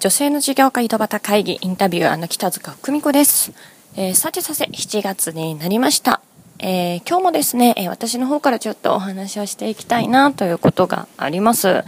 女性の事業家井戸端会議インタビュアーの北塚久美子です。えー、さてさて、7月になりました。えー、今日もですね、私の方からちょっとお話をしていきたいなということがあります。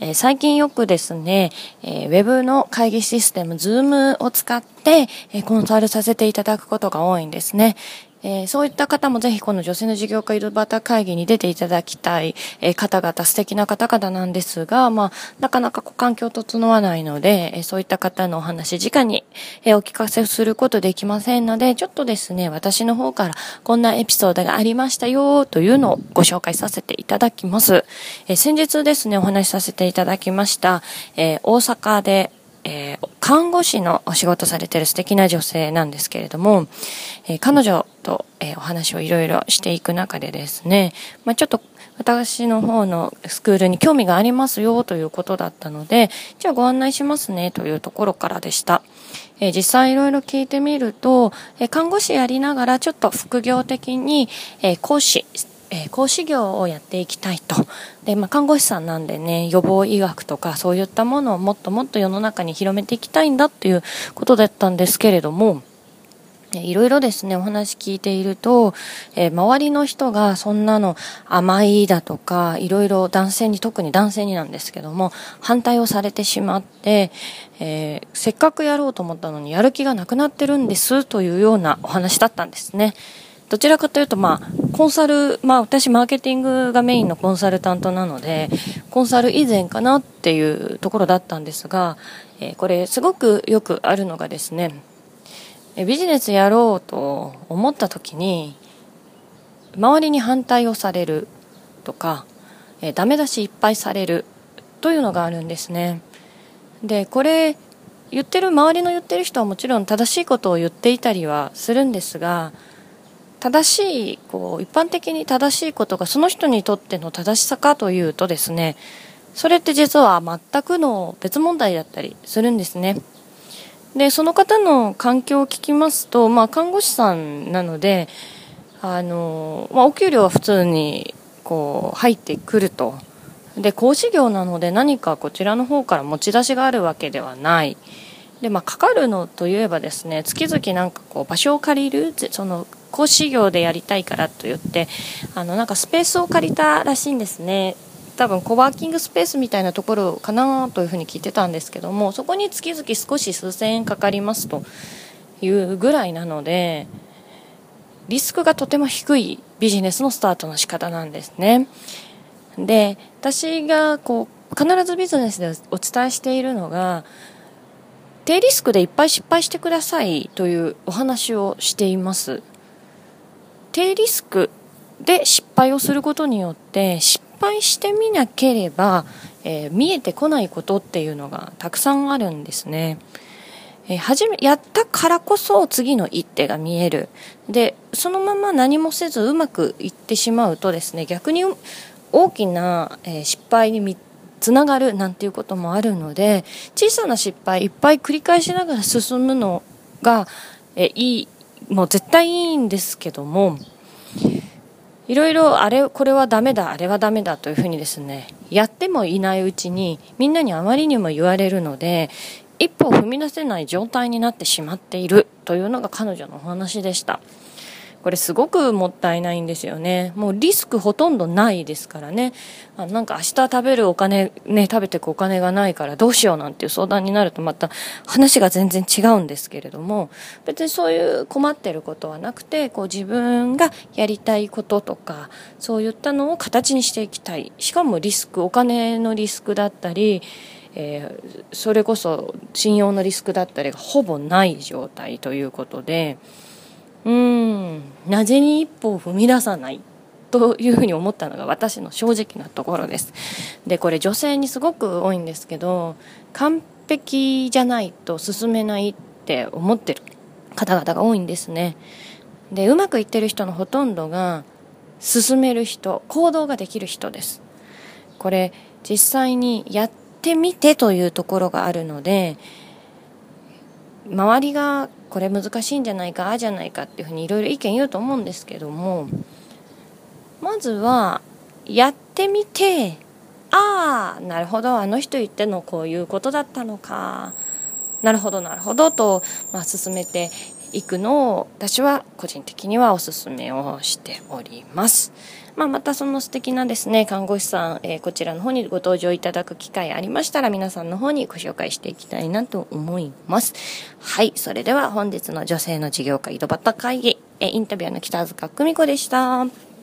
えー、最近よくですね、えウェブの会議システム、ズームを使って、えコンサルさせていただくことが多いんですね。えー、そういった方もぜひこの女性の事業家井戸端会議に出ていただきたい、えー、方々、素敵な方々なんですが、まあ、なかなか環境整わないので、えー、そういった方のお話、直に、えー、お聞かせすることできませんので、ちょっとですね、私の方からこんなエピソードがありましたよ、というのをご紹介させていただきます。えー、先日ですね、お話しさせていただきました、えー、大阪で、えー、看護師のお仕事されてる素敵な女性なんですけれども、えー、彼女と、えー、お話をいろいろしていく中でですね、まあ、ちょっと私の方のスクールに興味がありますよということだったので、じゃあご案内しますねというところからでした。え実際いろいろ聞いてみると、え看護師やりながらちょっと副業的に、え講師、えー、講師業をやっていきたいと。で、まあ、看護師さんなんでね、予防医学とかそういったものをもっともっと世の中に広めていきたいんだっていうことだったんですけれども、いろいろですね、お話聞いていると、えー、周りの人がそんなの甘いだとか、いろいろ男性に、特に男性になんですけども、反対をされてしまって、えー、せっかくやろうと思ったのにやる気がなくなってるんですというようなお話だったんですね。どちらかというと、まあ、コンサル、まあ、私、マーケティングがメインのコンサルタントなので、コンサル以前かなっていうところだったんですが、えー、これ、すごくよくあるのがですね、ビジネスやろうと思った時に、周りに反対をされるとか、えー、ダメ出しいっぱいされるというのがあるんですね。で、これ、言ってる、周りの言ってる人はもちろん正しいことを言っていたりはするんですが、正しいこう一般的に正しいことがその人にとっての正しさかというとですねそれって実は全くの別問題だったりするんですね。でその方の環境を聞きますと、まあ、看護師さんなのであの、まあ、お給料は普通にこう入ってくるとで講師業なので何かこちらの方から持ち出しがあるわけではないで、まあ、かかるのといえばですね月々なんかこう場所を借りるその講師業でやりたいからと言ってあのなんかスペースを借りたらしいんですね多分コワーキングスペースみたいなところかなというふうに聞いてたんですけどもそこに月々少し数千円かかりますというぐらいなのでリスクがとても低いビジネスのスタートの仕方なんですねで私がこう必ずビジネスでお伝えしているのが低リスクでいっぱい失敗してくださいというお話をしています低リスクで失敗をすることによって失敗してみなければ、えー、見えてこないことっていうのがたくさんあるんですね。えー、初めやったからこそ次の一手が見えるでそのまま何もせずうまくいってしまうとですね逆に大きな、えー、失敗につながるなんていうこともあるので小さな失敗いっぱい繰り返しながら進むのが、えいいもう絶対いいんですけどもいろいろあれこれはダメだあれはダメだというふうにですねやってもいないうちにみんなにあまりにも言われるので一歩を踏み出せない状態になってしまっているというのが彼女のお話でした。これすごくもったいないんですよね。もうリスクほとんどないですからね。あなんか明日食べるお金、ね、食べていくお金がないからどうしようなんていう相談になるとまた話が全然違うんですけれども、別にそういう困ってることはなくて、こう自分がやりたいこととか、そういったのを形にしていきたい。しかもリスク、お金のリスクだったり、えー、それこそ信用のリスクだったりがほぼない状態ということで、うん。なぜに一歩を踏み出さないというふうに思ったのが私の正直なところです。でこれ女性にすごく多いんですけど完璧じゃないと進めないって思ってる方々が多いんですね。でうまくいってる人のほとんどが進める人行動ができる人です。これ実際にやってみてというところがあるので周りがこれ難しいんじゃないかああじゃないかっていうふうにいろいろ意見言うと思うんですけどもまずはやってみてああなるほどあの人言ってのこういうことだったのかなるほどなるほどと、まあ、進めていくのを私は個人的にはお勧めをしております。まあ、またその素敵なですね、看護師さん、えー、こちらの方にご登場いただく機会ありましたら皆さんの方にご紹介していきたいなと思います。はい、それでは本日の女性の事業家井戸端会議、えー、インタビュアーの北塚久美子でした。